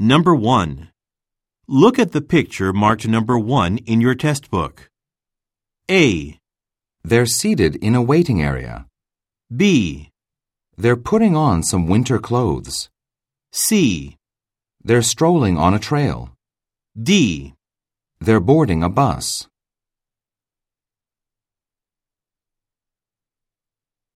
Number 1. Look at the picture marked number 1 in your test book. A, They're seated in a waiting area. B, They're putting on some winter clothes. C, They're strolling on a trail. D. They're boarding a bus.